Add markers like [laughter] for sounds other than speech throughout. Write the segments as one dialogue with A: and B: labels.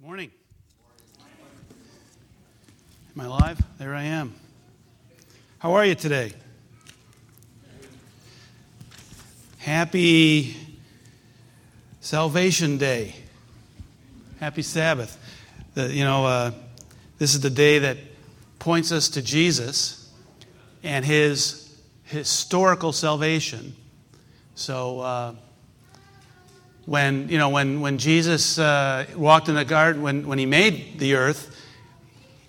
A: Morning. Am I live? There I am. How are you today? Happy Salvation Day. Happy Sabbath. The, you know, uh, this is the day that points us to Jesus and his historical salvation. So, uh, when, you know, when, when Jesus uh, walked in the garden, when, when he made the earth,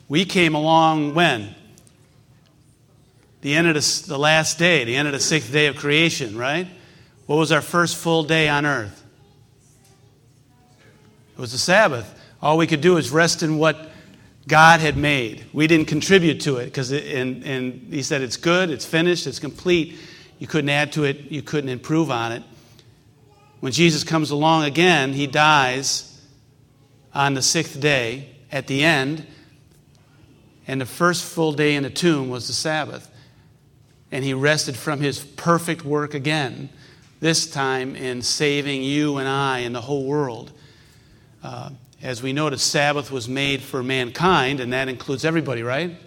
A: we came along when? The end of the, the last day, the end of the sixth day of creation, right? What was our first full day on earth? It was the Sabbath. All we could do is rest in what God had made. We didn't contribute to it because, and, and He said it's good, it's finished, it's complete. You couldn't add to it, you couldn't improve on it. When Jesus comes along again, he dies on the sixth day at the end, and the first full day in the tomb was the Sabbath. And he rested from his perfect work again, this time in saving you and I and the whole world. Uh, as we know, the Sabbath was made for mankind, and that includes everybody, right?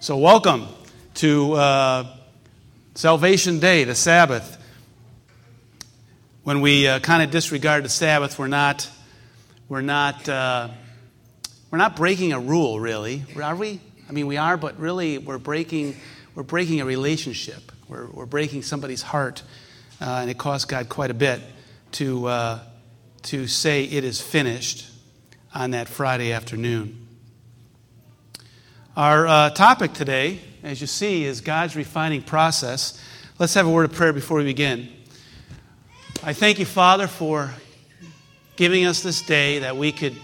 A: So, welcome to uh, Salvation Day, the Sabbath when we uh, kind of disregard the Sabbath, we're not, we're not, uh, we're not breaking a rule, really, are we? I mean, we are, but really, we're breaking, we're breaking a relationship. We're, we're breaking somebody's heart, uh, and it costs God quite a bit to, uh, to say it is finished on that Friday afternoon. Our uh, topic today, as you see, is God's refining process. Let's have a word of prayer before we begin. I thank you, Father, for giving us this day that we could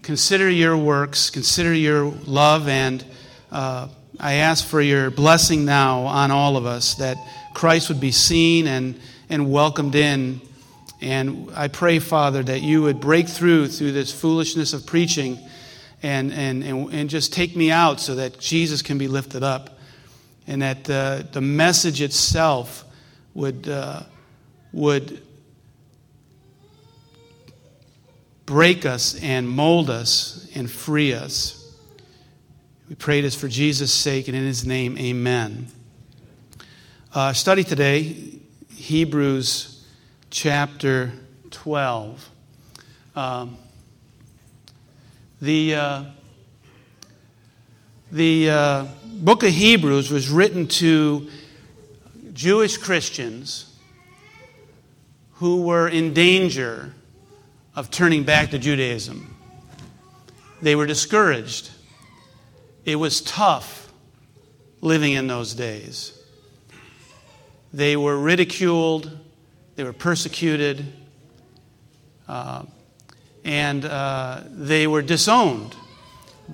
A: consider your works, consider your love, and uh, I ask for your blessing now on all of us that Christ would be seen and, and welcomed in. And I pray, Father, that you would break through through this foolishness of preaching and, and, and, and just take me out so that Jesus can be lifted up and that uh, the message itself would. Uh, would break us and mold us and free us. We pray this for Jesus' sake and in his name, amen. Uh, study today, Hebrews chapter 12. Um, the uh, the uh, book of Hebrews was written to Jewish Christians who were in danger of turning back to Judaism. They were discouraged. It was tough living in those days. They were ridiculed, they were persecuted, uh, and uh, they were disowned.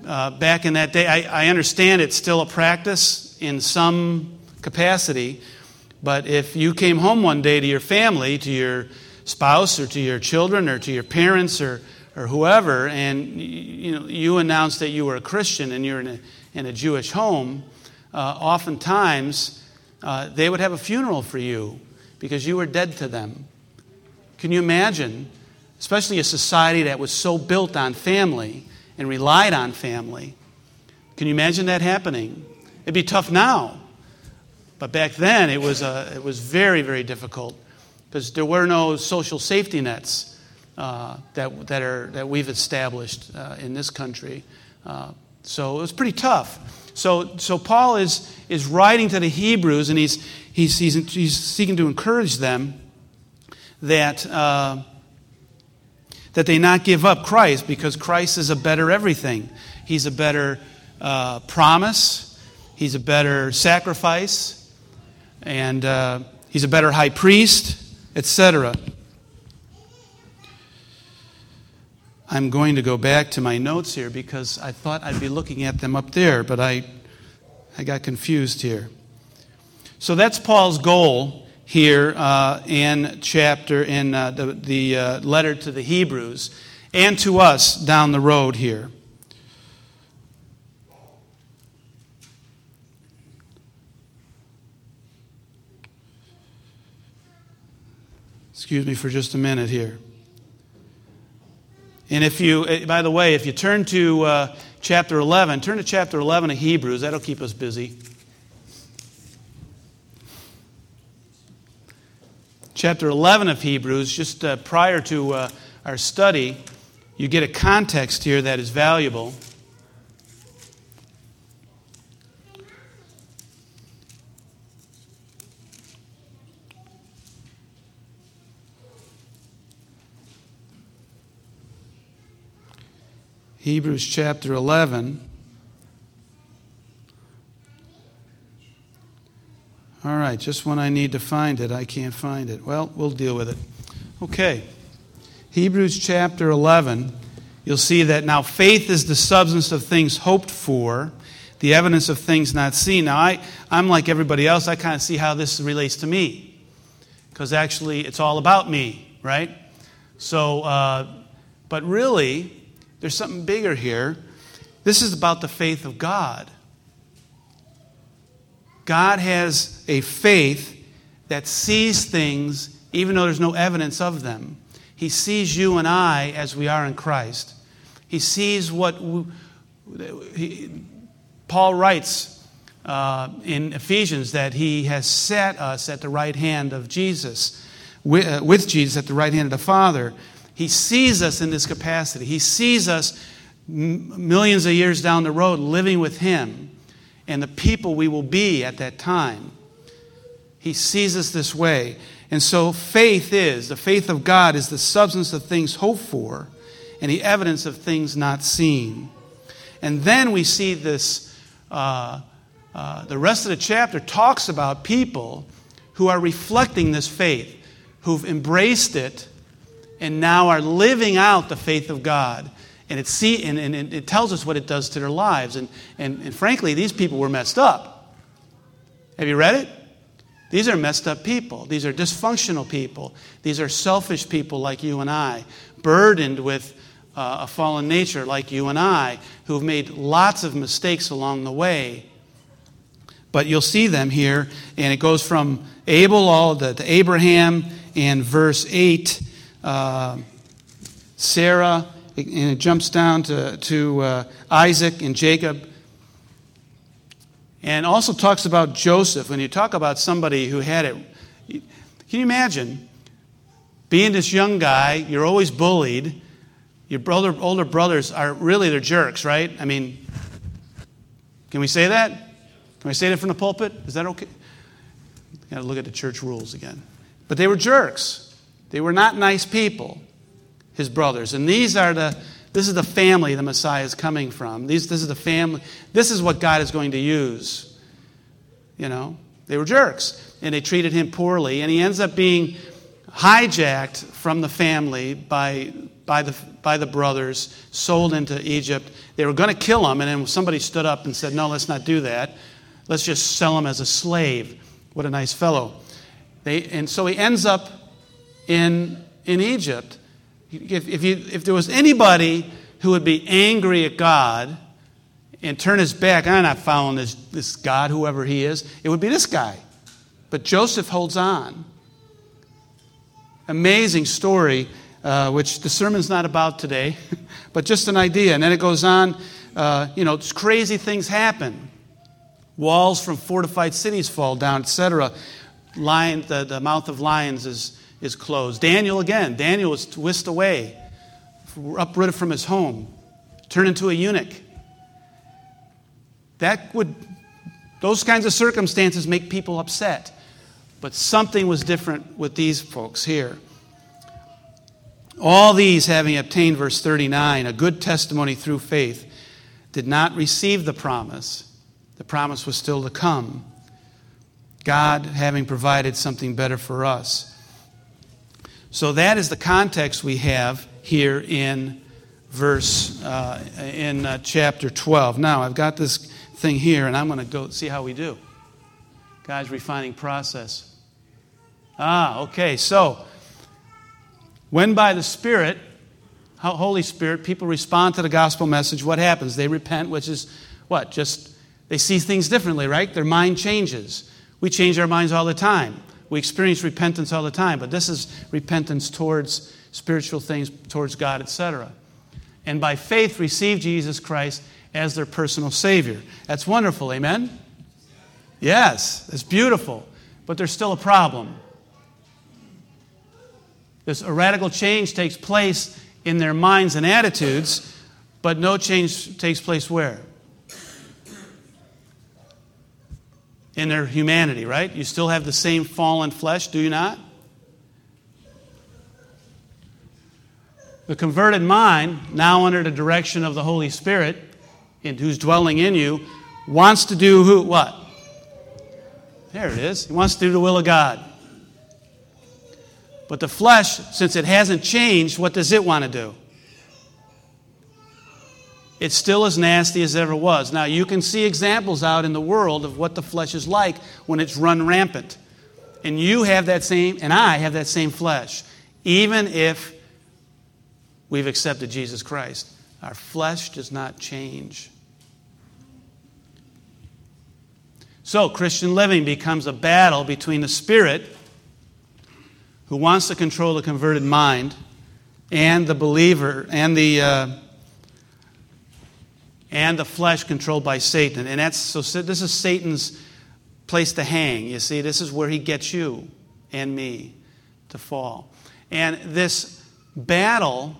A: Uh, back in that day, I, I understand it's still a practice in some capacity, but if you came home one day to your family, to your spouse or to your children or to your parents or, or whoever, and you, know, you announced that you were a Christian and you're in a, in a Jewish home, uh, oftentimes uh, they would have a funeral for you because you were dead to them. Can you imagine, especially a society that was so built on family and relied on family? Can you imagine that happening? It'd be tough now. But back then, it was, uh, it was very, very difficult because there were no social safety nets uh, that, that, are, that we've established uh, in this country. Uh, so it was pretty tough. So, so Paul is, is writing to the Hebrews and he's, he's, he's, he's seeking to encourage them that, uh, that they not give up Christ because Christ is a better everything. He's a better uh, promise, He's a better sacrifice, and uh, he's a better high priest, etc. I'm going to go back to my notes here because I thought I'd be looking at them up there, but I, I got confused here. So that's Paul's goal here uh, in chapter in uh, the, the uh, letter to the Hebrews and to us down the road here. Excuse me for just a minute here. And if you, eh, by the way, if you turn to uh, chapter 11, turn to chapter 11 of Hebrews, that'll keep us busy. Chapter 11 of Hebrews, just uh, prior to uh, our study, you get a context here that is valuable. Hebrews chapter 11. All right, just when I need to find it, I can't find it. Well, we'll deal with it. Okay. Hebrews chapter 11, you'll see that now faith is the substance of things hoped for, the evidence of things not seen. Now, I, I'm like everybody else, I kind of see how this relates to me. Because actually, it's all about me, right? So, uh, but really, there's something bigger here. This is about the faith of God. God has a faith that sees things even though there's no evidence of them. He sees you and I as we are in Christ. He sees what we, he, Paul writes uh, in Ephesians that he has set us at the right hand of Jesus, with, uh, with Jesus at the right hand of the Father. He sees us in this capacity. He sees us millions of years down the road living with Him and the people we will be at that time. He sees us this way. And so faith is, the faith of God is the substance of things hoped for and the evidence of things not seen. And then we see this, uh, uh, the rest of the chapter talks about people who are reflecting this faith, who've embraced it and now are living out the faith of God. And it, see, and, and it tells us what it does to their lives. And, and, and frankly, these people were messed up. Have you read it? These are messed up people. These are dysfunctional people. These are selfish people like you and I, burdened with uh, a fallen nature like you and I, who've made lots of mistakes along the way. But you'll see them here, and it goes from Abel all to, to Abraham in verse 8 uh, Sarah, and it jumps down to, to uh, Isaac and Jacob. And also talks about Joseph. When you talk about somebody who had it, can you imagine being this young guy? You're always bullied. Your brother, older brothers are really they're jerks, right? I mean, can we say that? Can we say that from the pulpit? Is that okay? Got to look at the church rules again. But they were jerks. They were not nice people, his brothers. And these are the, this is the family the Messiah is coming from. These, this is the family. This is what God is going to use. You know, they were jerks and they treated him poorly. And he ends up being hijacked from the family by, by, the, by the brothers, sold into Egypt. They were going to kill him, and then somebody stood up and said, No, let's not do that. Let's just sell him as a slave. What a nice fellow. They, and so he ends up in, in Egypt. If, if, you, if there was anybody who would be angry at God and turn his back, I'm not following this, this God, whoever he is, it would be this guy. But Joseph holds on. Amazing story, uh, which the sermon's not about today, [laughs] but just an idea. And then it goes on, uh, you know, crazy things happen. Walls from fortified cities fall down, etc. Lion, the, the mouth of lions is is closed. Daniel again, Daniel was whisked away, uprooted from his home, turned into a eunuch. That would, those kinds of circumstances make people upset. But something was different with these folks here. All these, having obtained, verse 39, a good testimony through faith, did not receive the promise. The promise was still to come. God having provided something better for us. So that is the context we have here in verse uh, in uh, chapter 12. Now I've got this thing here, and I'm going to go see how we do. God's refining process. Ah, okay. So when by the Spirit, Holy Spirit, people respond to the gospel message, what happens? They repent, which is what? Just they see things differently, right? Their mind changes. We change our minds all the time. We experience repentance all the time, but this is repentance towards spiritual things, towards God, etc. and by faith receive Jesus Christ as their personal Savior. That's wonderful, amen? Yes, it's beautiful, but there's still a problem. This a radical change takes place in their minds and attitudes, but no change takes place where? In their humanity, right? You still have the same fallen flesh, do you not? The converted mind, now under the direction of the Holy Spirit, and who's dwelling in you, wants to do who, what? There it is. He wants to do the will of God. But the flesh, since it hasn't changed, what does it want to do? It's still as nasty as ever was. Now, you can see examples out in the world of what the flesh is like when it's run rampant. And you have that same, and I have that same flesh. Even if we've accepted Jesus Christ. Our flesh does not change. So, Christian living becomes a battle between the spirit, who wants to control the converted mind, and the believer, and the, uh, and the flesh controlled by Satan. And that's so this is Satan's place to hang. You see, this is where he gets you and me to fall. And this battle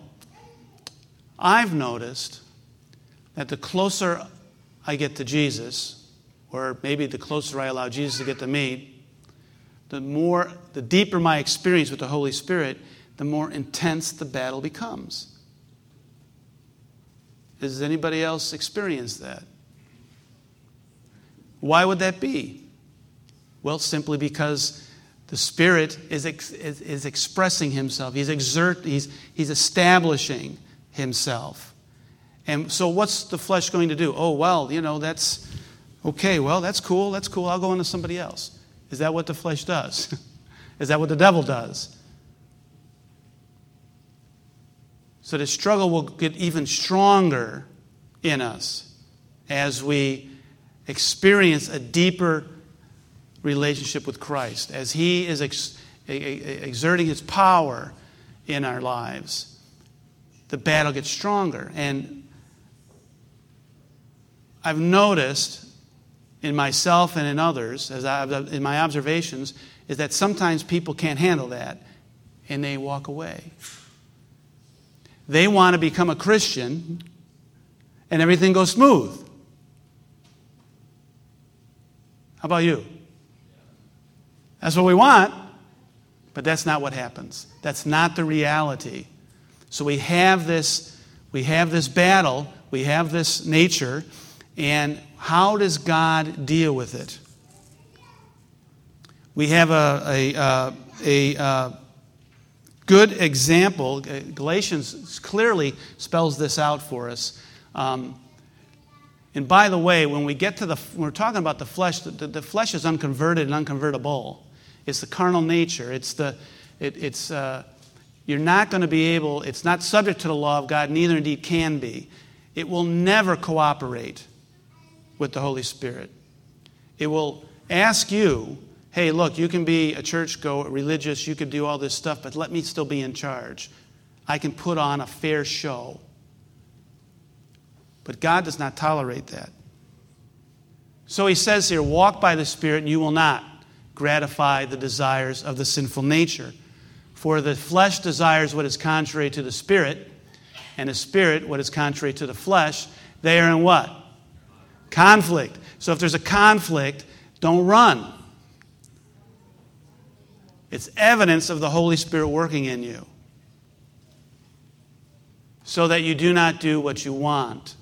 A: I've noticed that the closer I get to Jesus, or maybe the closer I allow Jesus to get to me, the more, the deeper my experience with the Holy Spirit, the more intense the battle becomes. Has anybody else experienced that? Why would that be? Well, simply because the Spirit is, ex- is, expressing Himself. He's, exert, he's, he's establishing himself. And so, what's the flesh going to do? Oh, well, you know, that's okay, well, that's cool, that's cool, I'll go into somebody else. Is that what the flesh does? [laughs] Is that what the devil does? So, the struggle will get even stronger in us as we experience a deeper relationship with Christ, as He is ex- exerting His power in our lives the battle gets stronger. And I've noticed in myself and in others, as I've, in my observations, is that sometimes people can't handle that and they walk away. They want to become a Christian and everything goes smooth. How about you? That's what we want, but that's not what happens. That's not the reality. So we have this, we have this battle, we have this nature, and how does God deal with it? We have a, a, uh, a, a uh, good example. Galatians clearly spells this out for us. Um, and by the way, when we get to the, we're talking about the flesh, the, the, flesh is unconverted and unconvertible. It's the carnal nature. It's the, it, it's, uh, you're not going to be able, it's not subject to the law of God, neither indeed can be. It will never cooperate with the Holy Spirit. It will ask you, hey, look, you can be a church go religious, you can do all this stuff, but let me still be in charge. I can put on a fair show. But God does not tolerate that. So he says here, walk by the Spirit, and you will not gratify the desires of the sinful nature. For the flesh desires what is contrary to the spirit, and the spirit what is contrary to the flesh. They are in what? Conflict. So if there's a conflict, don't run. It's evidence of the Holy Spirit working in you. So that you do not do what you want.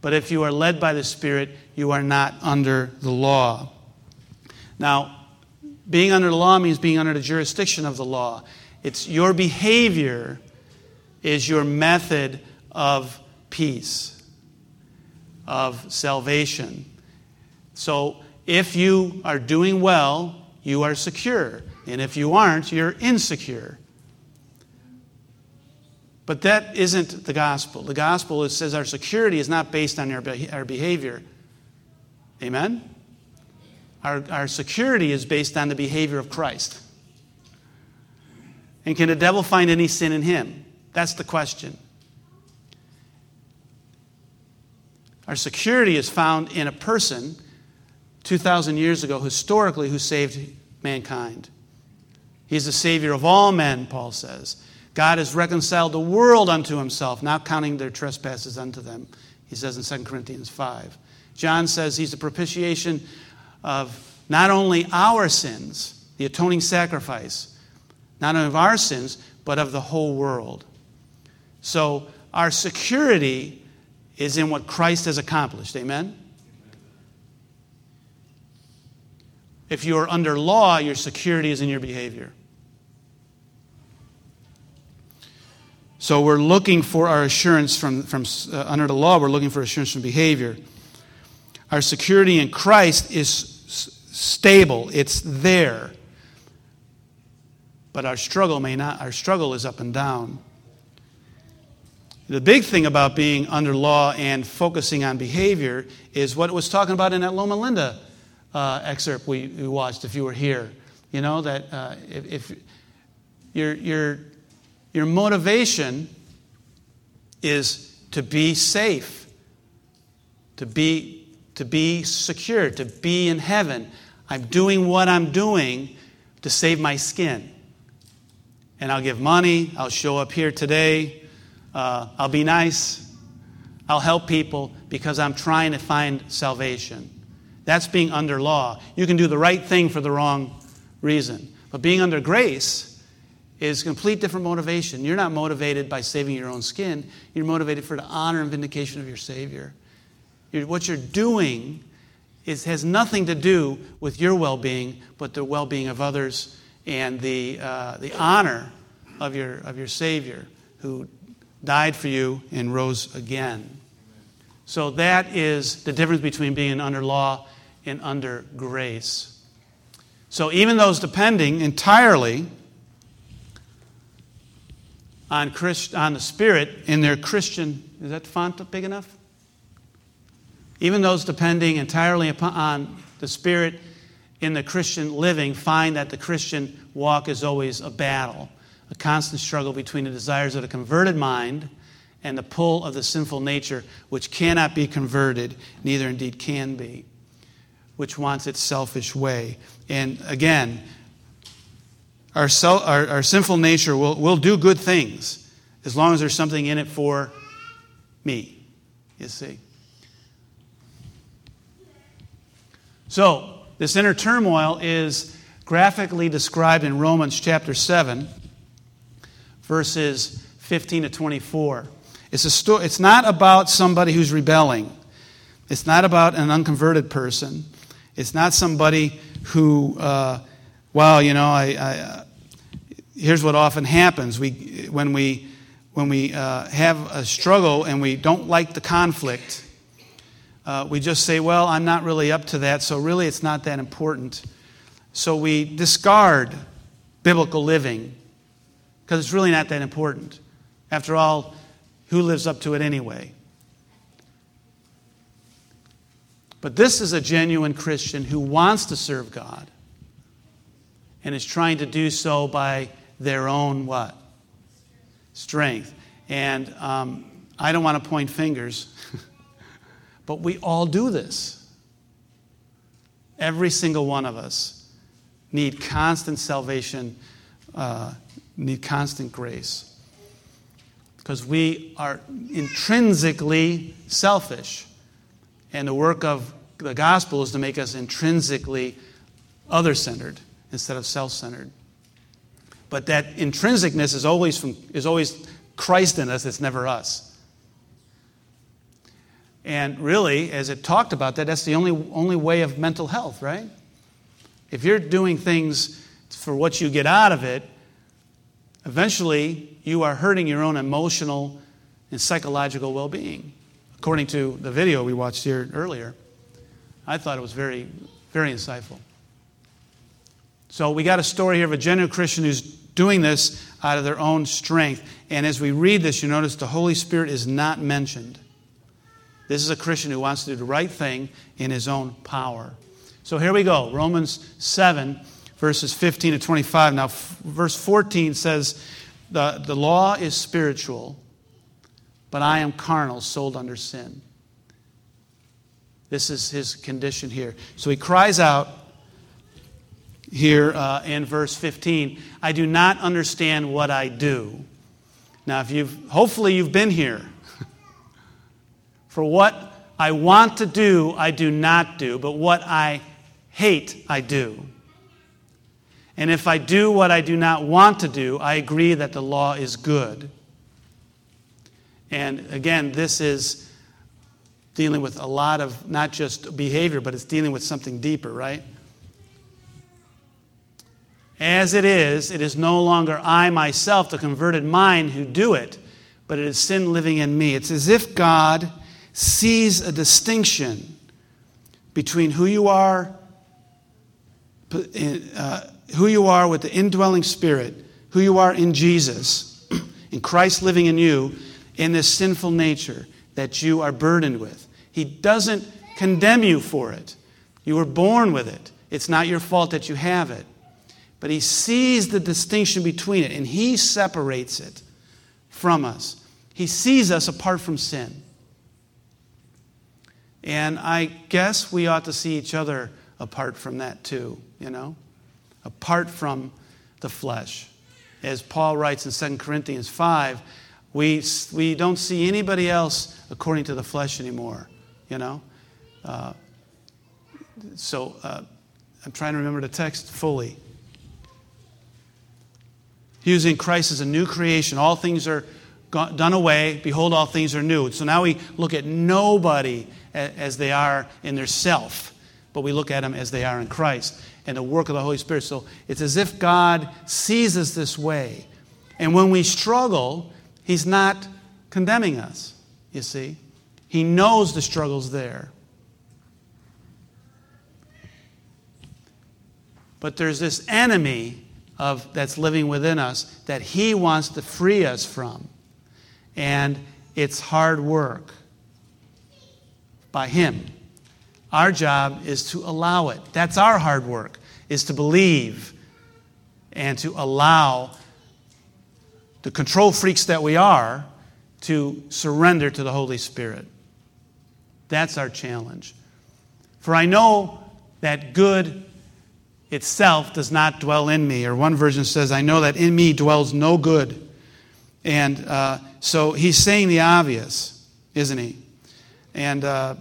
A: But if you are led by the Spirit, you are not under the law. Now, being under the law means being under the jurisdiction of the law. It's your behavior is your method of peace, of salvation. So if you are doing well, you are secure. And if you aren't, you're insecure. But that isn't the gospel. The gospel is, says our security is not based on our, our behavior. Amen? Our, our security is based on the behavior of Christ. And can the devil find any sin in him? That's the question. Our security is found in a person 2,000 years ago, historically, who saved mankind. He's the Savior of all men, Paul says. God has reconciled the world unto himself, not counting their trespasses unto them, he says in 2 Corinthians 5. John says he's the propitiation of not only our sins, the atoning sacrifice, not only of our sins, but of the whole world. So our security is in what Christ has accomplished. Amen? If you are under law, your security is in your behavior. So we're looking for our assurance from, from uh, under the law, we're looking for assurance from behavior. Our security in Christ is s- stable, it's there. But our struggle may not, our struggle is up and down. The big thing about being under law and focusing on behavior is what it was talking about in that Loma Linda uh, excerpt we, we, watched if you were here. You know, that uh, if, if your, your, your motivation is to be safe, to be, to be secure, to be in heaven. I'm doing what I'm doing to save my skin. And I'll give money, I'll show up here today, uh, I'll be nice, I'll help people because I'm trying to find salvation. That's being under law. You can do the right thing for the wrong reason. But being under grace is a complete different motivation. You're not motivated by saving your own skin. You're motivated for the honor and vindication of your Savior. You're, what you're doing is, has nothing to do with your well-being, but the well-being of others and the, uh, the honor of your, of your Savior who died for you and rose again. So that is the difference between being under law and under grace. So even those depending entirely on, Christ, on the Spirit in their Christian, is that font big enough? Even those depending entirely upon on the Spirit in the Christian living find that the Christian walk is always a battle, a constant struggle between the desires of the converted mind and the pull of the sinful nature, which cannot be converted, neither indeed can be which wants its selfish way. And again, our, self, our, our sinful nature will, will do good things as long as there's something in it for me, you see. So, this inner turmoil is graphically described in Romans chapter 7, verses 15 to 24. It's, a sto- it's not about somebody who's rebelling. It's not about an unconverted person. It's not somebody who, uh, well, you know, I, I, uh, here's what often happens. We, when we, when we uh, have a struggle and we don't like the conflict, uh, we just say, well, I'm not really up to that, so really it's not that important. So we discard biblical living because it's really not that important. After all, who lives up to it anyway? But this is a genuine Christian who wants to serve God and is trying to do so by their own what? Strength. And um, I don't want to point fingers, [laughs] but we all do this. Every single one of us need constant salvation, uh, need constant grace. Because we are intrinsically selfish. And the work of the gospel is to make us intrinsically other centered instead of self centered. But that intrinsicness is always, from, is always Christ in us, it's never us. And really, as it talked about that, that's the only, only way of mental health, right? If you're doing things for what you get out of it, eventually you are hurting your own emotional and psychological well being, according to the video we watched here earlier. I thought it was very, very insightful. So we got a story here of a genuine Christian who's doing this out of their own strength. And as we read this, you notice the Holy Spirit is not mentioned. This is a Christian who wants to do the right thing in his own power. So here we go Romans 7, verses 15 to 25. Now, f- verse 14 says, the, the law is spiritual, but I am carnal, sold under sin. This is his condition here. So he cries out here uh, in verse 15 I do not understand what I do. Now, if you've, hopefully, you've been here. [laughs] For what I want to do, I do not do, but what I hate, I do. And if I do what I do not want to do, I agree that the law is good. And again, this is dealing with a lot of not just behavior, but it's dealing with something deeper, right? As it is, it is no longer I myself, the converted mind, who do it, but it is sin living in me. It's as if God sees a distinction between who you are, uh, who you are with the indwelling spirit, who you are in Jesus, [clears throat] in Christ living in you, in this sinful nature that you are burdened with. He doesn't condemn you for it. You were born with it. It's not your fault that you have it. But he sees the distinction between it and he separates it from us. He sees us apart from sin. And I guess we ought to see each other apart from that too, you know, apart from the flesh. As Paul writes in 2 Corinthians 5, we, we don't see anybody else according to the flesh anymore, you know. Uh, so uh, I'm trying to remember the text fully using Christ as a new creation. All things are done away. Behold, all things are new. So now we look at nobody as they are in their self, but we look at them as they are in Christ and the work of the Holy Spirit. So it's as if God sees us this way. And when we struggle, He's not condemning us, you see. He knows the struggle's there. But there's this enemy of, that's living within us that He wants to free us from. And it's hard work by Him. Our job is to allow it. That's our hard work, is to believe and to allow the control freaks that we are to surrender to the Holy Spirit. That's our challenge. For I know that good itself does not dwell in me. Or one version says, I know that in me dwells no good. And uh, so he's saying the obvious, isn't he? And uh,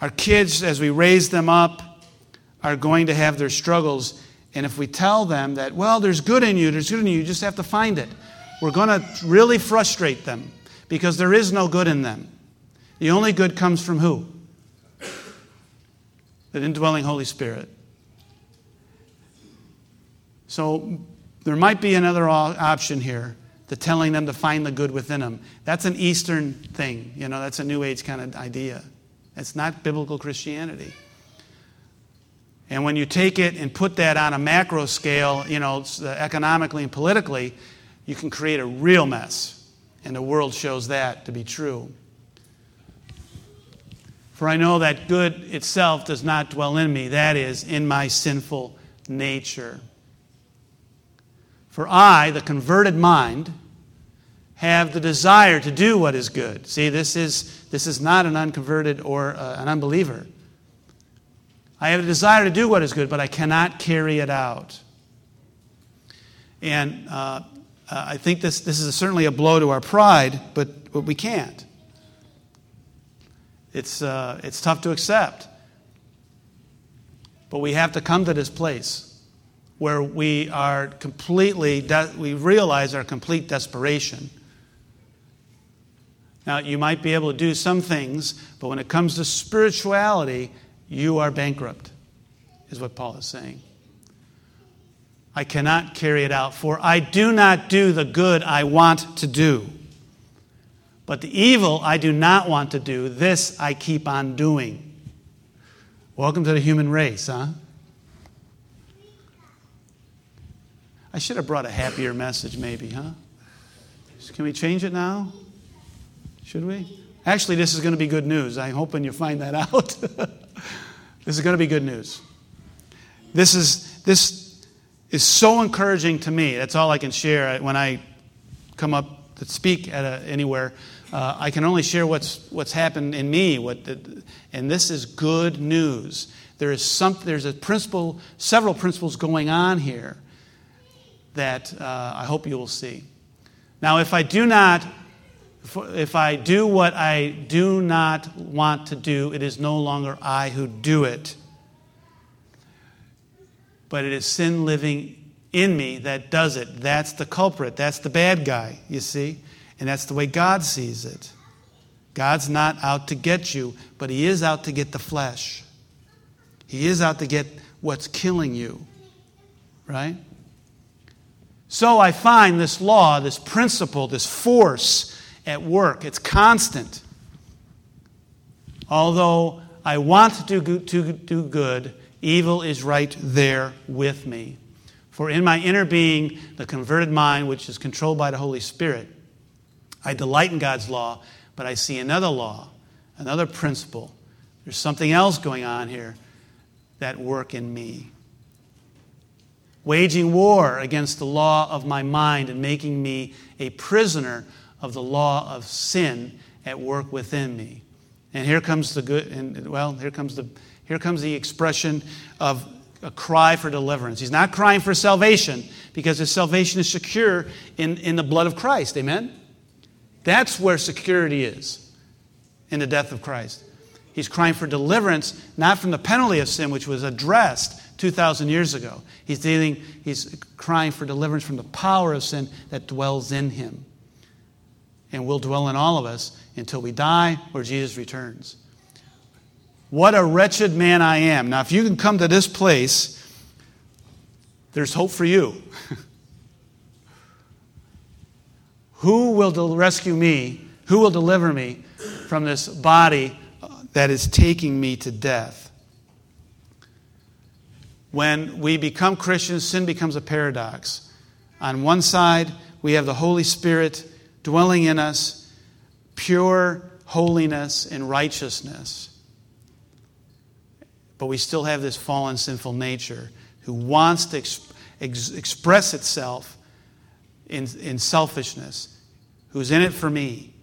A: our kids, as we raise them up, are going to have their struggles. And if we tell them that, well, there's good in you, there's good in you, you just have to find it, we're going to really frustrate them because there is no good in them. The only good comes from who? The indwelling Holy Spirit. So there might be another option here the telling them to find the good within them. That's an Eastern thing. You know, that's a New Age kind of idea. It's not biblical Christianity. And when you take it and put that on a macro scale, you know, economically and politically, you can create a real mess. And the world shows that to be true. For I know that good itself does not dwell in me, that is, in my sinful nature. For I, the converted mind, have the desire to do what is good. See, this is, this is not an unconverted or uh, an unbeliever. I have a desire to do what is good, but I cannot carry it out. And uh, I think this, this is certainly a blow to our pride, but, but we can't. It's, uh, it's tough to accept. But we have to come to this place where we are completely, de- we realize our complete desperation. Now, you might be able to do some things, but when it comes to spirituality, you are bankrupt, is what Paul is saying. I cannot carry it out, for I do not do the good I want to do. But the evil I do not want to do, this I keep on doing. Welcome to the human race, huh? I should have brought a happier message, maybe, huh? Can we change it now? Should we? Actually, this is going to be good news. I'm hoping you find that [laughs] out. This is going to be good news. This is, this is so encouraging to me. That's all I can share when I come up to speak at a, anywhere. Uh, I can only share what's, what's happened in me. What the, and this is good news. There is some, there's a principle, several principles going on here that uh, I hope you will see. Now, if I do not, if I do what I do not want to do, it is no longer I who do it, but it is sin living in me that does it. That's the culprit. That's the bad guy, you see? And that's the way God sees it. God's not out to get you, but He is out to get the flesh. He is out to get what's killing you, right? So I find this law, this principle, this force at work. It's constant. Although I want to do, to do good, evil is right there with me. For in my inner being, the converted mind, which is controlled by the Holy Spirit, I delight in God's law, but I see another law, another principle. There's something else going on here that work in me. Waging war against the law of my mind and making me a prisoner of the law of sin at work within me. And here comes the good, and well, here comes the, here comes the expression of a cry for deliverance. He's not crying for salvation because his salvation is secure in, in the blood of Christ. Amen? That's where security is in the death of Christ. He's crying for deliverance, not from the penalty of sin, which was addressed 2,000 years ago. He's, dealing, he's crying for deliverance from the power of sin that dwells in him and will dwell in all of us until we die or Jesus returns. What a wretched man I am. Now, if you can come to this place, there's hope for you. [laughs] Who will rescue me? Who will deliver me from this body uh, that is taking me to death? When we become Christians, sin becomes a paradox. On one side, we have the Holy Spirit dwelling in us, pure holiness and righteousness. But we still have this fallen, sinful nature who wants to ex- ex- express itself in, in selfishness, who's in it for me.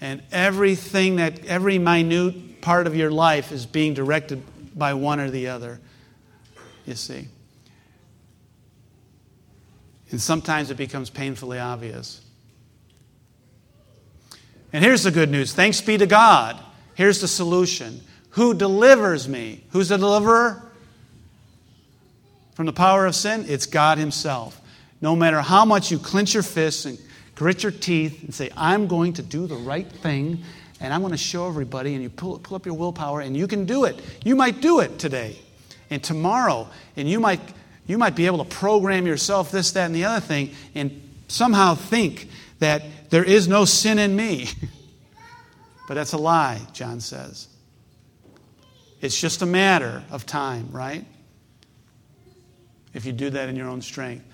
A: And everything that, every minute part of your life is being directed by one or the other, you see. And sometimes it becomes painfully obvious. And here's the good news thanks be to God Here's the solution Who delivers me? Who's the deliverer? From the power of sin? It's God Himself. No matter how much you clench your fists and grit your teeth and say, I'm going to do the right thing and I'm going to show everybody, and you pull, pull up your willpower and you can do it. You might do it today and tomorrow, and you might, you might be able to program yourself this, that, and the other thing and somehow think that there is no sin in me. [laughs] But that's a lie, John says. It's just a matter of time, right? If you do that in your own strength.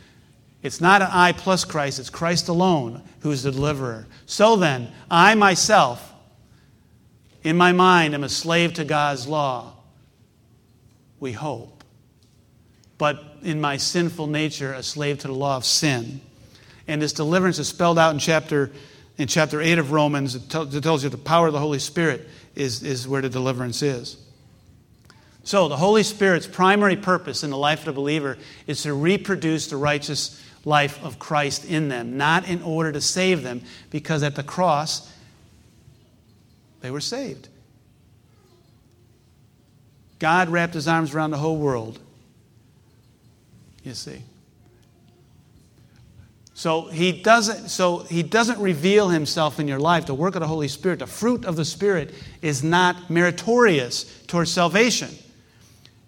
A: It's not an I plus Christ, it's Christ alone who is the deliverer. So then, I myself, in my mind, am a slave to God's law. We hope. But in my sinful nature, a slave to the law of sin. And this deliverance is spelled out in chapter in chapter 8 of Romans, it, tells you the power of the Holy Spirit is, is where the deliverance is. So, the Holy Spirit's primary purpose in the life of the believer is to reproduce the righteous life of Christ in them, not in order to save them, because at the cross, they were saved. God wrapped his arms around the whole world. You see. So he doesn't so he doesn't reveal himself in your life. The work of the Holy Spirit, the fruit of the Spirit is not meritorious towards salvation.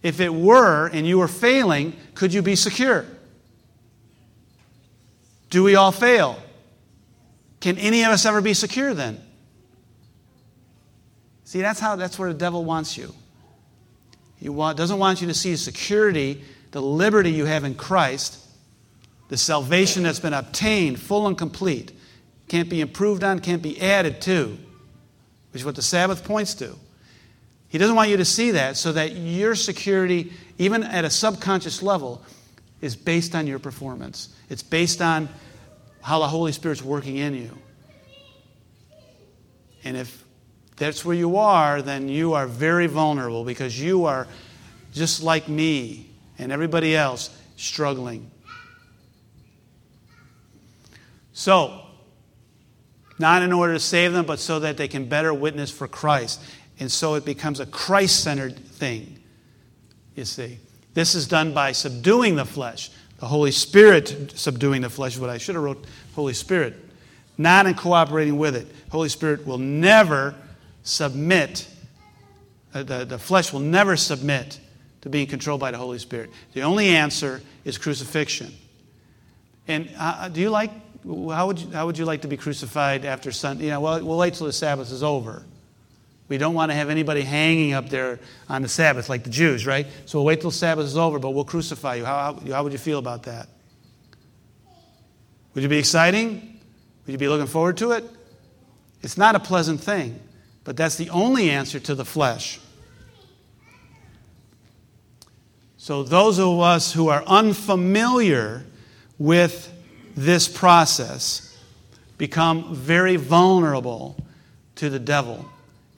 A: If it were and you were failing, could you be secure? Do we all fail? Can any of us ever be secure then? See, that's how that's where the devil wants you. He doesn't want you to see security, the liberty you have in Christ the salvation that's been obtained, full and complete, can't be improved on, can't be added to, which is what the Sabbath points to. He doesn't want you to see that so that your security, even at a subconscious level, is based on your performance. It's based on how the Holy Spirit's working in you. And if that's where you are, then you are very vulnerable because you are just like me and everybody else struggling. So, not in order to save them, but so that they can better witness for Christ. And so it becomes a Christ centered thing, you see. This is done by subduing the flesh. The Holy Spirit subduing the flesh is what I should have wrote Holy Spirit. Not in cooperating with it. Holy Spirit will never submit, uh, the, the flesh will never submit to being controlled by the Holy Spirit. The only answer is crucifixion. And uh, do you like, how would you, how would you like to be crucified after Sunday? You know, well, we'll wait till the Sabbath is over. We don't want to have anybody hanging up there on the Sabbath like the Jews, right? So we'll wait till Sabbath is over, but we'll crucify you. How, how, how would you feel about that? Would you be exciting? Would you be looking forward to it? It's not a pleasant thing, but that's the only answer to the flesh. So, those of us who are unfamiliar with this process become very vulnerable to the devil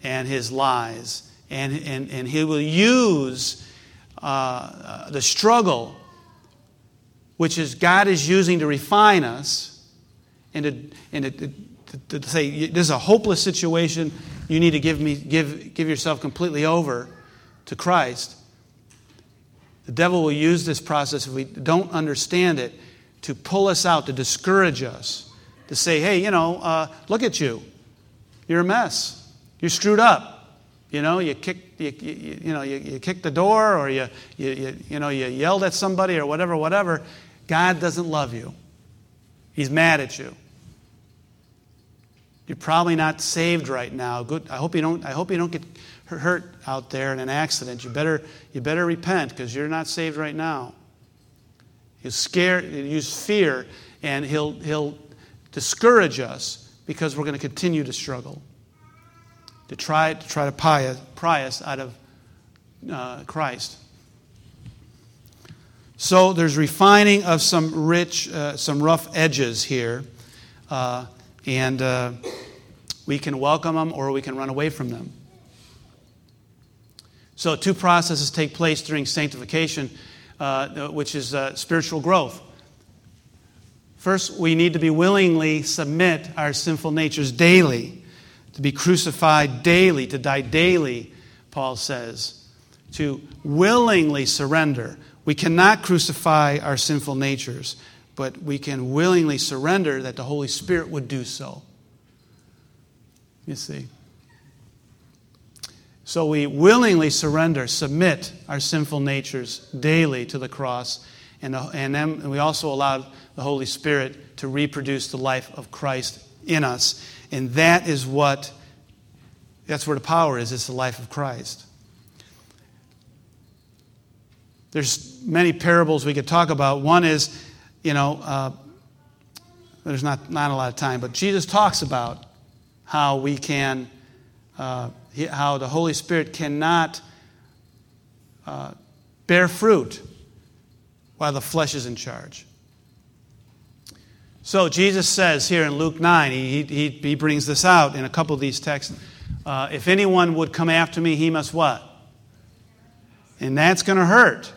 A: and his lies. And, and, and he will use uh, the struggle, which is God is using to refine us, and to, and to, to, to say, this is a hopeless situation. You need to give, me, give, give yourself completely over to Christ. The devil will use this process if we don't understand it to pull us out, to discourage us, to say, hey, you know, uh, look at you. You're a mess. You're screwed up. You know, you kicked, you, you, you, know, you, you kicked the door or you, you, you, you, know, you yelled at somebody or whatever, whatever. God doesn't love you. He's mad at you. You're probably not saved right now. Good. I hope you don't, I hope you don't get hurt out there in an accident. You better, you better repent because you're not saved right now. He'll scare, he'll use fear, and he'll, he'll discourage us because we're going to continue to struggle to try to try to pry us, pry us out of uh, Christ. So there's refining of some rich, uh, some rough edges here, uh, and uh, we can welcome them or we can run away from them. So two processes take place during sanctification, uh, which is uh, spiritual growth. First, we need to be willingly submit our sinful natures daily to be crucified daily, to die daily, Paul says, to willingly surrender. We cannot crucify our sinful natures, but we can willingly surrender that the Holy Spirit would do so. You see. So we willingly surrender, submit our sinful natures daily to the cross, and, and then we also allow the Holy Spirit to reproduce the life of Christ in us. And that is what, that's where the power is. It's the life of Christ. There's many parables we could talk about. One is, you know, uh, there's not, not a lot of time, but Jesus talks about how we can, uh, how the Holy Spirit cannot uh, bear fruit while the flesh is in charge. So Jesus says here in Luke 9, he, he, he brings this out in a couple of these texts. Uh, if anyone would come after me, he must what? And that's going to hurt.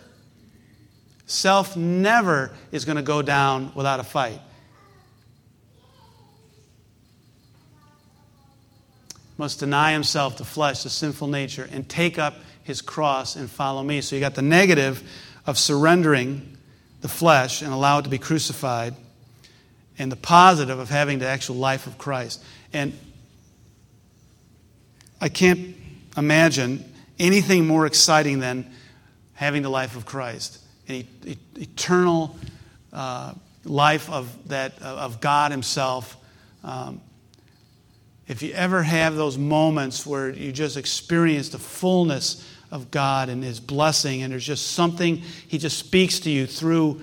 A: Self never is going to go down without a fight. Must deny himself, the flesh, the sinful nature, and take up his cross and follow me. So you got the negative of surrendering the flesh and allow it to be crucified and the positive of having the actual life of Christ. And I can't imagine anything more exciting than having the life of Christ, an eternal uh, life of, that, of God Himself. Um, if you ever have those moments where you just experience the fullness of God and His blessing, and there's just something He just speaks to you through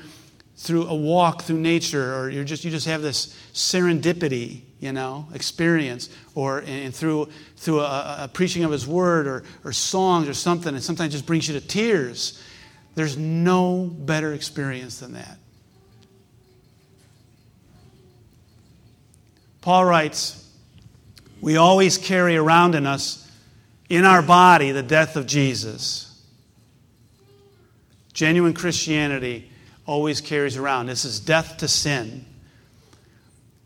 A: through a walk through nature, or you're just, you just have this serendipity, you know, experience, or and through, through a, a preaching of His Word, or, or songs, or something, and sometimes just brings you to tears. There's no better experience than that. Paul writes, We always carry around in us, in our body, the death of Jesus. Genuine Christianity always carries around. This is death to sin,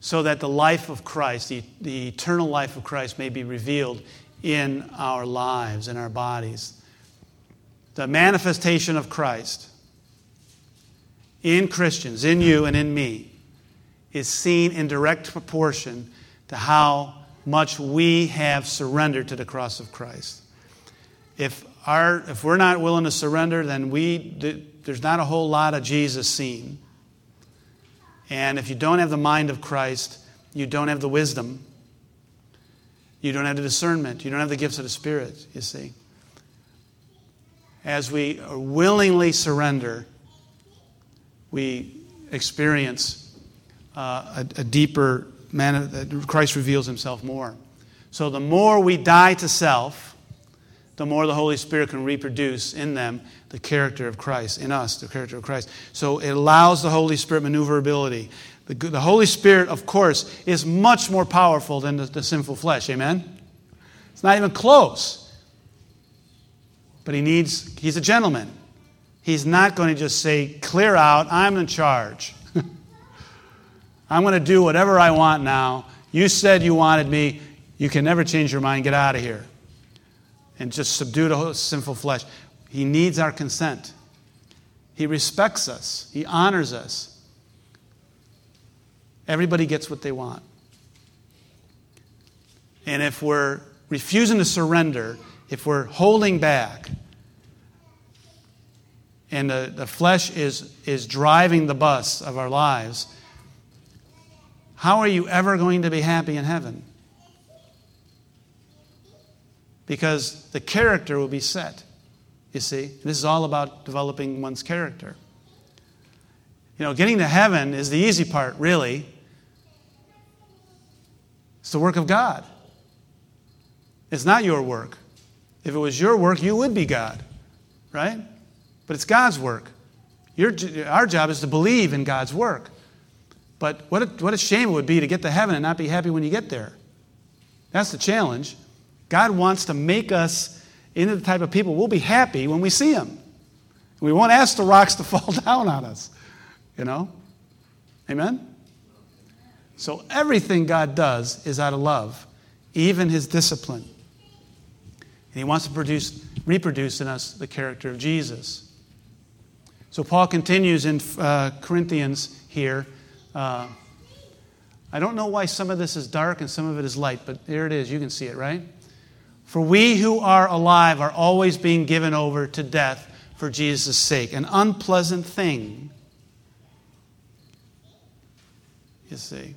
A: so that the life of Christ, the, the eternal life of Christ, may be revealed in our lives, in our bodies. The manifestation of Christ in Christians, in you and in me, is seen in direct proportion to how much we have surrendered to the cross of Christ. If, our, if we're not willing to surrender, then we, there's not a whole lot of Jesus seen. And if you don't have the mind of Christ, you don't have the wisdom. You don't have the discernment. You don't have the gifts of the Spirit, you see. As we willingly surrender, we experience uh, a, a, deeper man. Uh, Christ reveals himself more. So the more we die to self, the more the Holy Spirit can reproduce in them the character of Christ, in us, the character of Christ. So it allows the Holy Spirit maneuverability. The, the Holy Spirit, of course, is much more powerful than the, the sinful flesh. Amen? It's not even close. But he needs, he's a gentleman. He's not going to just say, clear out, I'm in charge. I'm going to do whatever I want now. You said you wanted me. You can never change your mind. Get out of here and just subdue the sinful flesh. He needs our consent. He respects us, He honors us. Everybody gets what they want. And if we're refusing to surrender, if we're holding back, and the, the flesh is, is driving the bus of our lives, how are you ever going to be happy in heaven? because the character will be set. You see, this is all about developing one's character. You know, getting to heaven is the easy part, really. It's the work of God. It's not your work. If it was your work, you would be God, right? But it's God's work. Your, our job is to believe in God's work. But what a, what a shame it would be to get to heaven and not be happy when you get there. That's the challenge. God wants to make us into the type of people we'll be happy when we see Him. We won't ask the rocks to [laughs] fall down on us, you know? Amen? So everything God does is out of love, even His discipline. And He wants to produce, reproduce in us the character of Jesus. So Paul continues in uh, Corinthians here. Uh, I don't know why some of this is dark and some of it is light, but there it is. You can see it, right? For we who are alive are always being given over to death for Jesus' sake. An unpleasant thing. You see.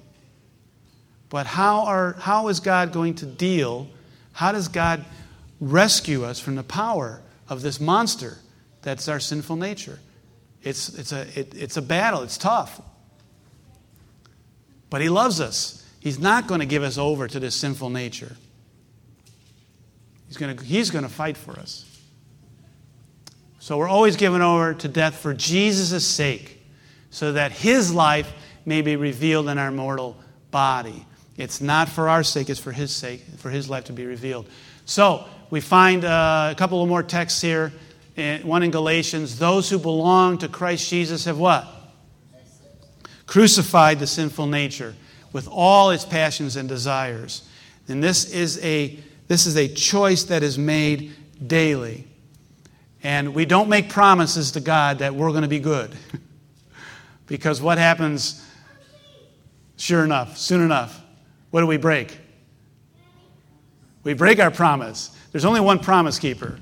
A: But how, are, how is God going to deal? How does God rescue us from the power of this monster that's our sinful nature? It's, it's, a, it, it's a battle, it's tough. But He loves us. He's not going to give us over to this sinful nature. He's going to, he's going to fight for us. So we're always given over to death for Jesus' sake, so that his life may be revealed in our mortal body. It's not for our sake, it's for his sake, for his life to be revealed. So we find uh, a couple of more texts here. Uh, one in Galatians. Those who belong to Christ Jesus have what? Crucified the sinful nature with all its passions and desires. And this is a this is a choice that is made daily. And we don't make promises to God that we're going to be good. [laughs] because what happens, sure enough, soon enough, what do we break? We break our promise. There's only one promise keeper,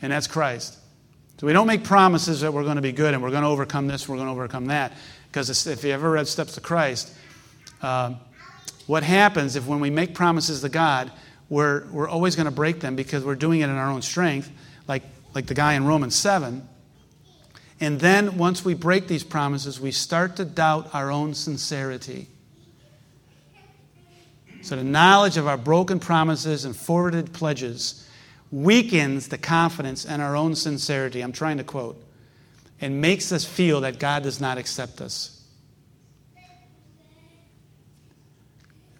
A: and that's Christ. So we don't make promises that we're going to be good and we're going to overcome this, we're going to overcome that. Because if you ever read Steps to Christ, uh, what happens if when we make promises to God, we're, we're always going to break them because we're doing it in our own strength, like, like the guy in Romans 7. And then once we break these promises, we start to doubt our own sincerity. So the knowledge of our broken promises and forwarded pledges weakens the confidence in our own sincerity. I'm trying to quote. And makes us feel that God does not accept us.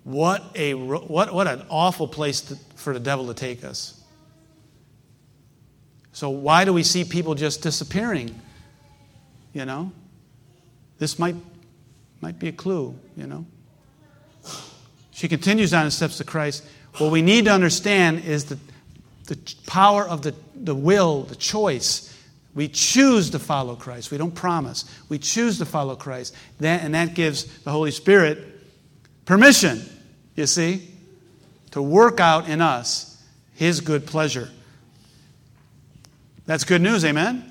A: What, a, what, what an awful place to, for the devil to take us. So, why do we see people just disappearing? You know? This might, might be a clue, you know? She continues on in steps to Christ. What we need to understand is the, the power of the, the will, the choice. We choose to follow Christ. We don't promise. We choose to follow Christ. That, and that gives the Holy Spirit permission, you see, to work out in us His good pleasure. That's good news, amen?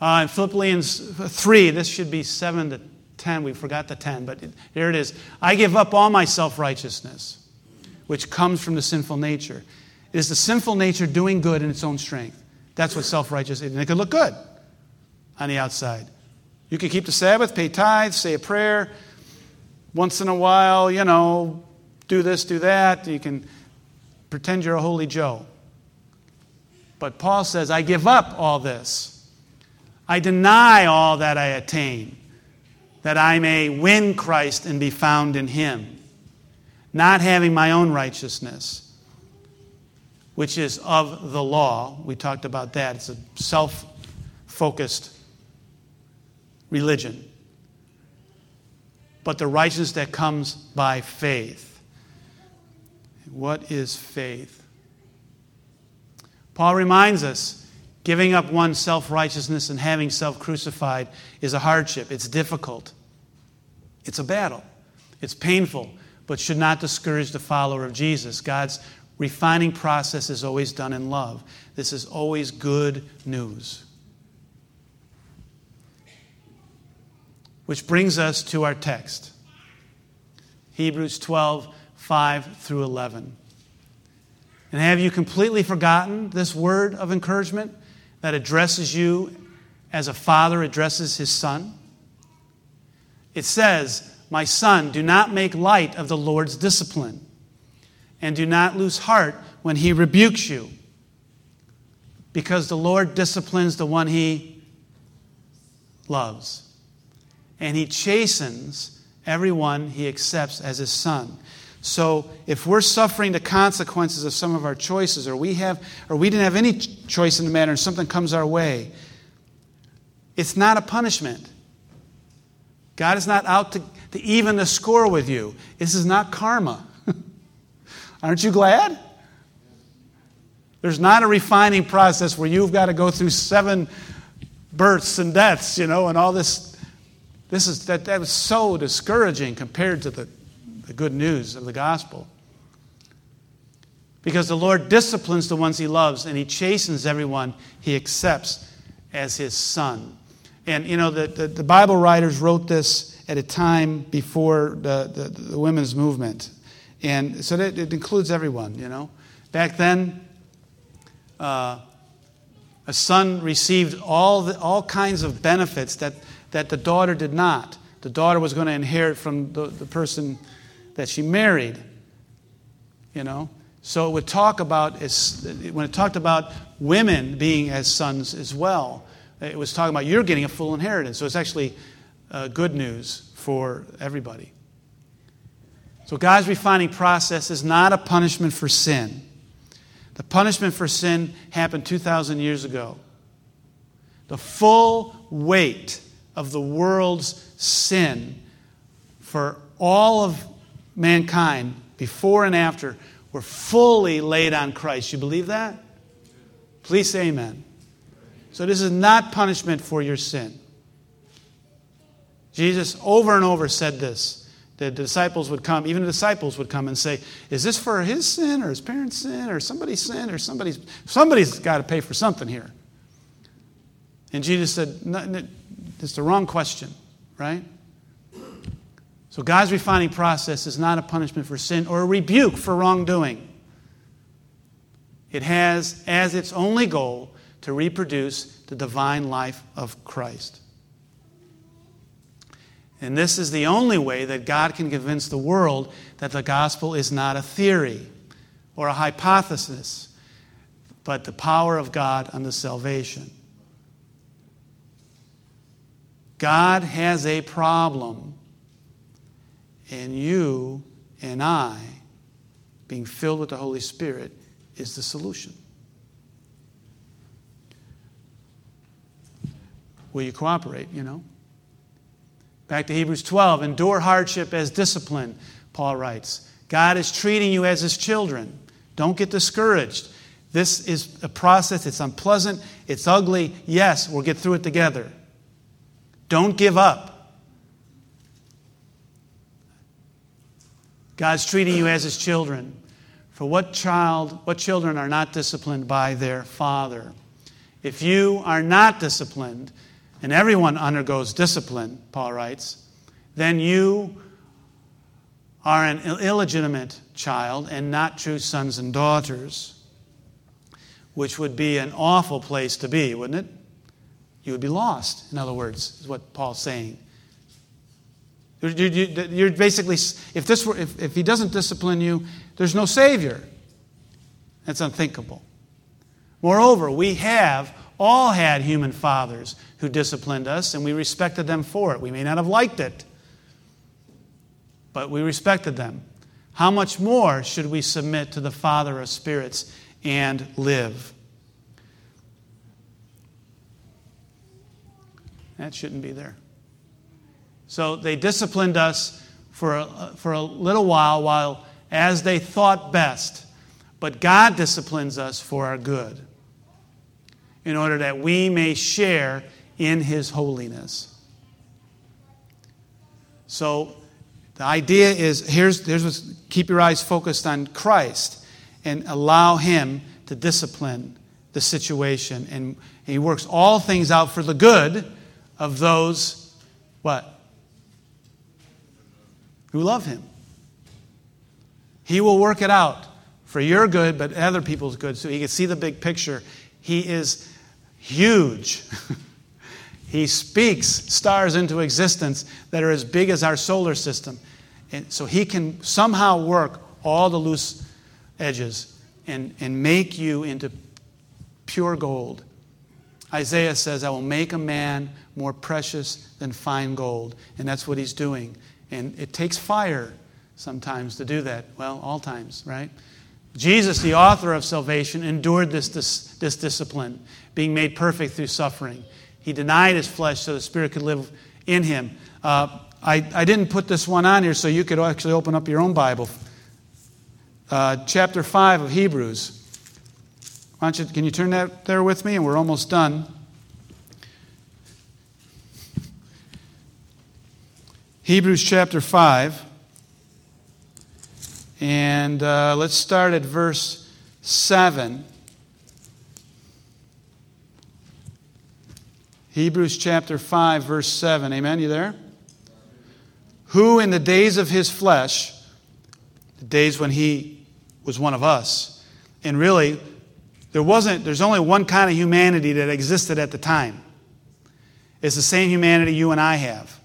A: Uh, in Philippians 3, this should be 7 to 10. We forgot the 10, but here it is. I give up all my self righteousness, which comes from the sinful nature. It is the sinful nature doing good in its own strength. That's what self righteous is. And it could look good on the outside. You can keep the Sabbath, pay tithes, say a prayer, once in a while, you know, do this, do that. You can pretend you're a holy Joe. But Paul says, I give up all this. I deny all that I attain, that I may win Christ and be found in him, not having my own righteousness, which is of the law. We talked about that. It's a self focused religion but the righteousness that comes by faith. What is faith? Paul reminds us giving up one's self righteousness and having self crucified is a hardship. It's difficult. It's a battle. It's painful, but should not discourage the follower of Jesus. God's refining process is always done in love. This is always good news. Which brings us to our text Hebrews 12, 5 through 11. And have you completely forgotten this word of encouragement that addresses you as a father addresses his son? It says, My son, do not make light of the Lord's discipline, and do not lose heart when he rebukes you, because the Lord disciplines the one he loves and he chastens everyone he accepts as his son. So if we're suffering the consequences of some of our choices, or we have, or we didn't have any choice in the matter, and something comes our way, it's not a punishment. God is not out to, to even the score with you. This is not karma. Aren't you glad? There's not a refining process where you've got to go through seven births and deaths, you know, and all this this is, that, that was so discouraging compared to the, the good news of the gospel. Because the Lord disciplines the ones he loves and he chastens everyone he accepts as his son. And, you know, the, the, the Bible writers wrote this at a time before the, the, the women's movement. And so that, it includes everyone, you know. Back then, uh, a son received all, the, all kinds of benefits that that the daughter did not. The daughter was going to inherit from the, the person that she married. You know? So it would talk about, when it talked about women being as sons as well, it was talking about you're getting a full inheritance. So it's actually uh, good news for everybody. So God's refining process is not a punishment for sin. The punishment for sin happened 2,000 years ago. The full weight of the world's sin for all of mankind, before and after, were fully laid on Christ. You believe that? Please say amen. So, this is not punishment for your sin. Jesus over and over said this. The disciples would come, even the disciples would come and say, Is this for his sin or his parents' sin or somebody's sin or somebody's somebody's got to pay for something here. And Jesus said, it's the wrong question, right? So God's refining process is not a punishment for sin or a rebuke for wrongdoing. It has as its only goal to reproduce the divine life of Christ. And this is the only way that God can convince the world that the gospel is not a theory or a hypothesis, but the power of God unto salvation. God has a problem And you and I, being filled with the Holy Spirit, is the solution. Will you cooperate, you know? Back to Hebrews 12 endure hardship as discipline, Paul writes. God is treating you as his children. Don't get discouraged. This is a process. It's unpleasant. It's ugly. Yes, we'll get through it together. Don't give up. God's treating you as his children. For what child, what children are not disciplined by their father? If you are not disciplined, and everyone undergoes discipline, Paul writes, then you are an illegitimate child and not true sons and daughters, which would be an awful place to be, wouldn't it? You would be lost, in other words, is what Paul's saying. You're basically, if, this were, if, if he doesn't discipline you, there's no Savior. That's unthinkable. Moreover, we have all had human fathers who disciplined us, and we respected them for it. We may not have liked it, but we respected them. How much more should we submit to the Father of spirits and live? That shouldn't be there. So they disciplined us for a, for a little while, while as they thought best. But God disciplines us for our good in order that we may share in his holiness. So the idea is here's, here's what, keep your eyes focused on Christ and allow him to discipline the situation. And he works all things out for the good of those, what? Who love him. He will work it out for your good, but other people's good, so he can see the big picture. He is huge. he speaks stars into existence that are as big as our solar system. And so he can somehow work all the loose edges and, and make you into pure gold. Isaiah says, I will make a man more precious than fine gold. And that's what he's doing. And it takes fire sometimes to do that. Well, all times, right? Jesus, the author of salvation, endured this, this, this, discipline, being made perfect through suffering. He denied his flesh so the Spirit could live in him. Uh, I, I didn't put this one on here so you could actually open up your own Bible. Uh, chapter 5 of Hebrews. Why don't you, can you turn that there with me? And we're almost done. Hebrews chapter 5. And uh, let's start at verse 7. Hebrews chapter 5, verse 7. Amen? You there? Who in the days of his flesh, the days when he was one of us, and really, there wasn't, there's only one kind of humanity that existed at the time. It's the same humanity you and I have.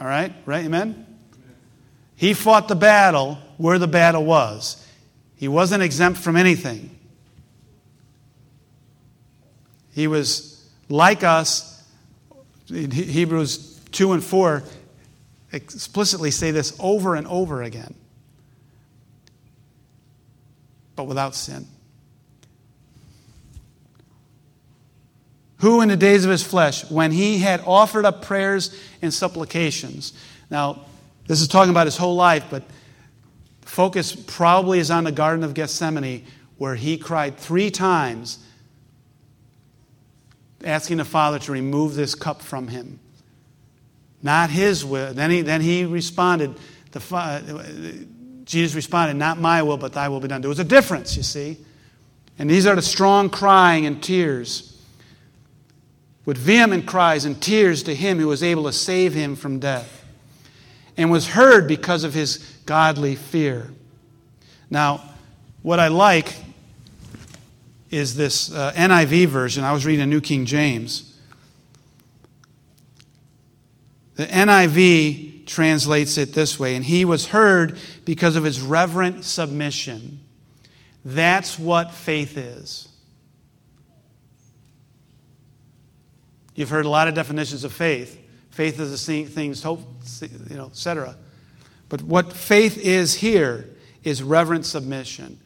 A: All right? Right? Amen? He fought the battle where the battle was. He wasn't exempt from anything. He was like us. Hebrews 2 and 4 explicitly say this over and over again, but without sin. Who in the days of his flesh, when he had offered up prayers and supplications. Now, this is talking about his whole life, but focus probably is on the Garden of Gethsemane, where he cried three times, asking the Father to remove this cup from him. Not his will. Then he, then he responded, the, Jesus responded, Not my will, but thy will be done. There was a difference, you see. And these are the strong crying and tears. With vehement cries and tears to him who was able to save him from death and was heard because of his godly fear. Now, what I like is this uh, NIV version. I was reading a New King James. The NIV translates it this way and he was heard because of his reverent submission. That's what faith is. You've heard a lot of definitions of faith. Faith is the seeing things, hope, you know, etc. But what faith is here is reverent submission.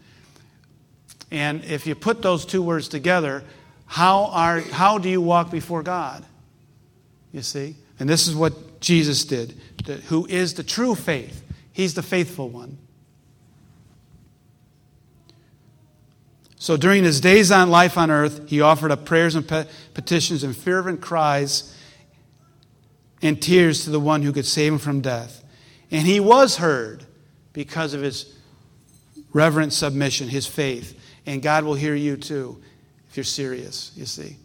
A: And if you put those two words together, how, are, how do you walk before God? You see? And this is what Jesus did, who is the true faith. He's the faithful one. So during his days on life on earth, he offered up prayers and petitions and fervent cries and tears to the one who could save him from death. And he was heard because of his reverent submission, his faith. And God will hear you too if you're serious, you see.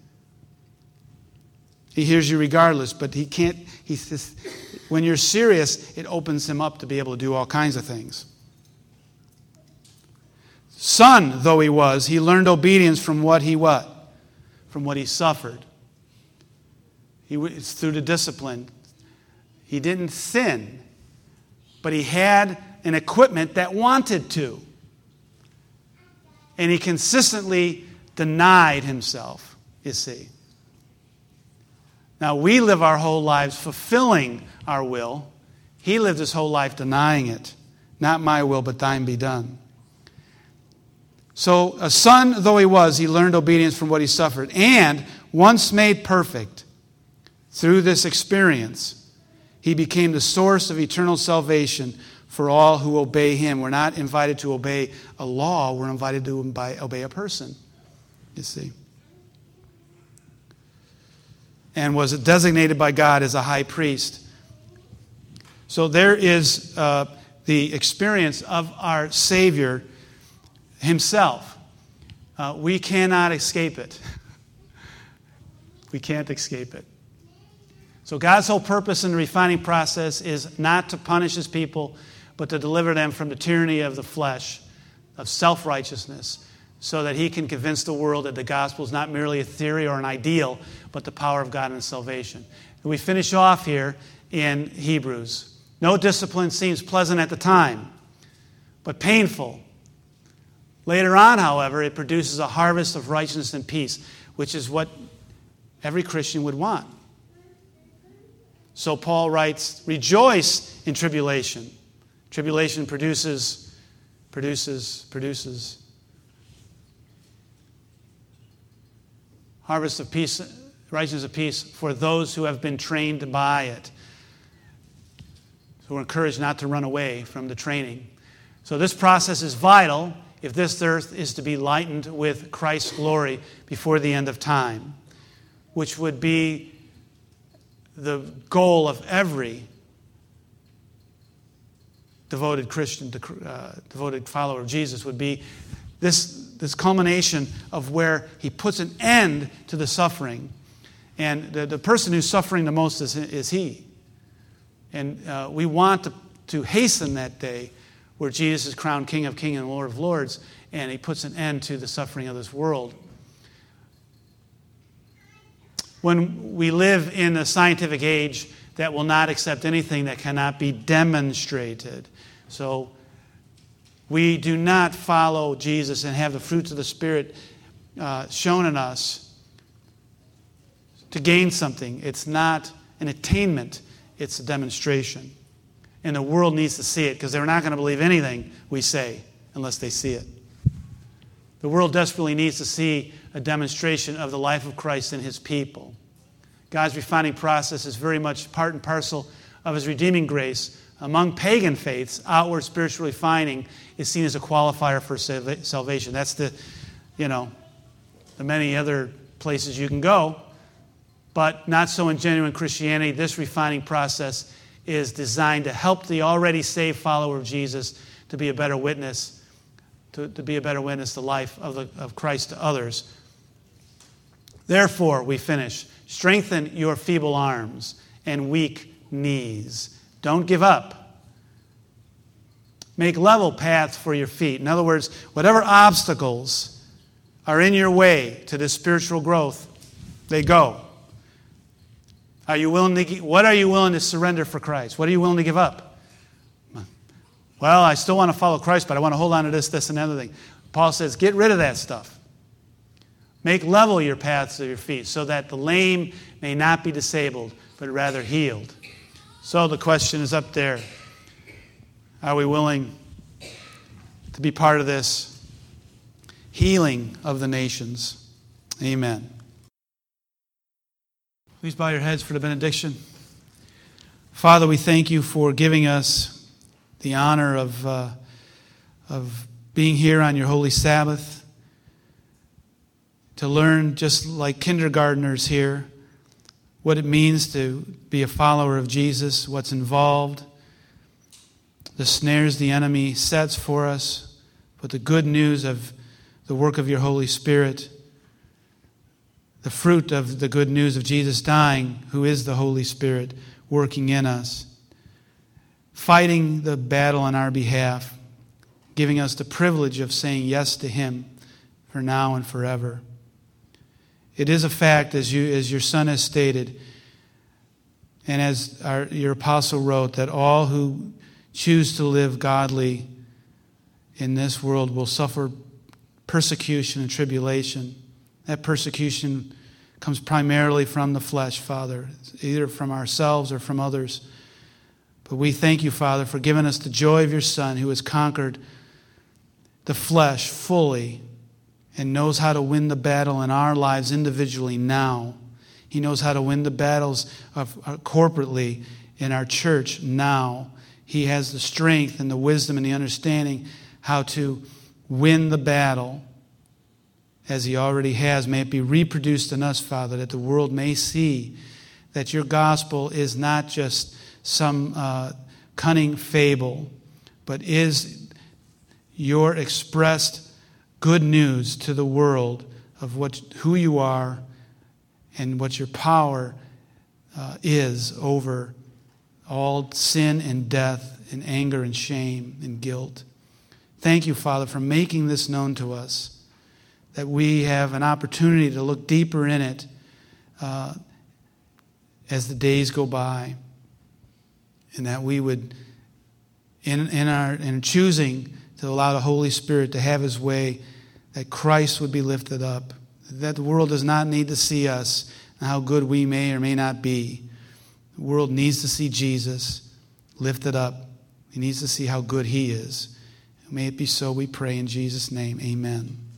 A: He hears you regardless, but he can't, he, when you're serious, it opens him up to be able to do all kinds of things. Son though he was, he learned obedience from what he what? From what he suffered. He, it's through the discipline. He didn't sin, but he had an equipment that wanted to. And he consistently denied himself, you see. Now, we live our whole lives fulfilling our will. He lived his whole life denying it. Not my will, but thine be done. So, a son though he was, he learned obedience from what he suffered. And once made perfect through this experience, he became the source of eternal salvation for all who obey him. We're not invited to obey a law, we're invited to obey a person, you see. And was designated by God as a high priest. So there is uh, the experience of our Savior himself. Uh, we cannot escape it. [laughs] we can't escape it. So, God's whole purpose in the refining process is not to punish his people, but to deliver them from the tyranny of the flesh, of self righteousness, so that he can convince the world that the gospel is not merely a theory or an ideal, but the power of God and salvation. And we finish off here in Hebrews. No discipline seems pleasant at the time, but painful Later on, however, it produces a harvest of righteousness and peace, which is what every Christian would want. So Paul writes, Rejoice in tribulation. Tribulation produces, produces, produces harvest of peace, righteousness of peace for those who have been trained by it. So we're encouraged not to run away from the training. So this process is vital if this earth is to be lightened with Christ's glory before the end of time, which would be the goal of every devoted Christian, uh, devoted follower of Jesus, would be this, this culmination of where he puts an end to the suffering. And the, the person who's suffering the most is, is he. And uh, we want to, to hasten that day where Jesus is crowned King of Kings and Lord of Lords, and he puts an end to the suffering of this world. When we live in a scientific age that will not accept anything that cannot be demonstrated, so we do not follow Jesus and have the fruits of the Spirit uh, shown in us to gain something. It's not an attainment, it's a demonstration. And the world needs to see it because they're not going to believe anything we say unless they see it. The world desperately needs to see a demonstration of the life of Christ in his people. God's refining process is very much part and parcel of his redeeming grace. Among pagan faiths, outward spiritual refining is seen as a qualifier for salvation. That's the, you know, the many other places you can go. But not so in genuine Christianity. This refining process is designed to help the already saved follower of Jesus to be a better witness, to, to be a better witness the life of, the, of Christ to others. Therefore, we finish strengthen your feeble arms and weak knees. Don't give up. Make level paths for your feet. In other words, whatever obstacles are in your way to this spiritual growth, they go. Are you willing to, what are you willing to surrender for Christ? What are you willing to give up? Well, I still want to follow Christ, but I want to hold on to this, this, and other thing. Paul says, get rid of that stuff. Make level your paths of your feet so that the lame may not be disabled, but rather healed. So the question is up there Are we willing to be part of this healing of the nations? Amen. Please bow your heads for the benediction. Father, we thank you for giving us the honor of, uh, of being here on your holy Sabbath, to learn, just like kindergartners here, what it means to be a follower of Jesus, what's involved, the snares the enemy sets for us, but the good news of the work of your Holy Spirit, the fruit of the good news of Jesus dying, who is the Holy Spirit working in us, fighting the battle on our behalf, giving us the privilege of saying yes to Him for now and forever. It is a fact, as, you, as your son has stated, and as our, your apostle wrote, that all who choose to live godly in this world will suffer persecution and tribulation. That persecution comes primarily from the flesh, Father, either from ourselves or from others. But we thank you, Father, for giving us the joy of your Son who has conquered the flesh fully and knows how to win the battle in our lives individually now. He knows how to win the battles of, uh, corporately in our church now. He has the strength and the wisdom and the understanding how to win the battle as He already has. May it be reproduced in us, Father, that the world may see that your gospel is not just some uh, cunning fable, but is your expressed good news to the world of what, who you are and what your power uh, is over all sin and death and anger and shame and guilt. Thank you, Father, for making this known to us, that we have an opportunity to look deeper in it uh, as the days go by, and that we would, in, in, our, in choosing to allow the Holy Spirit to have his way, that Christ would be lifted up, that the world does not need to see us and how good we may or may not be. The world needs to see Jesus lifted up. He needs to see how good he is. May it be so, we pray in Jesus' name. Amen.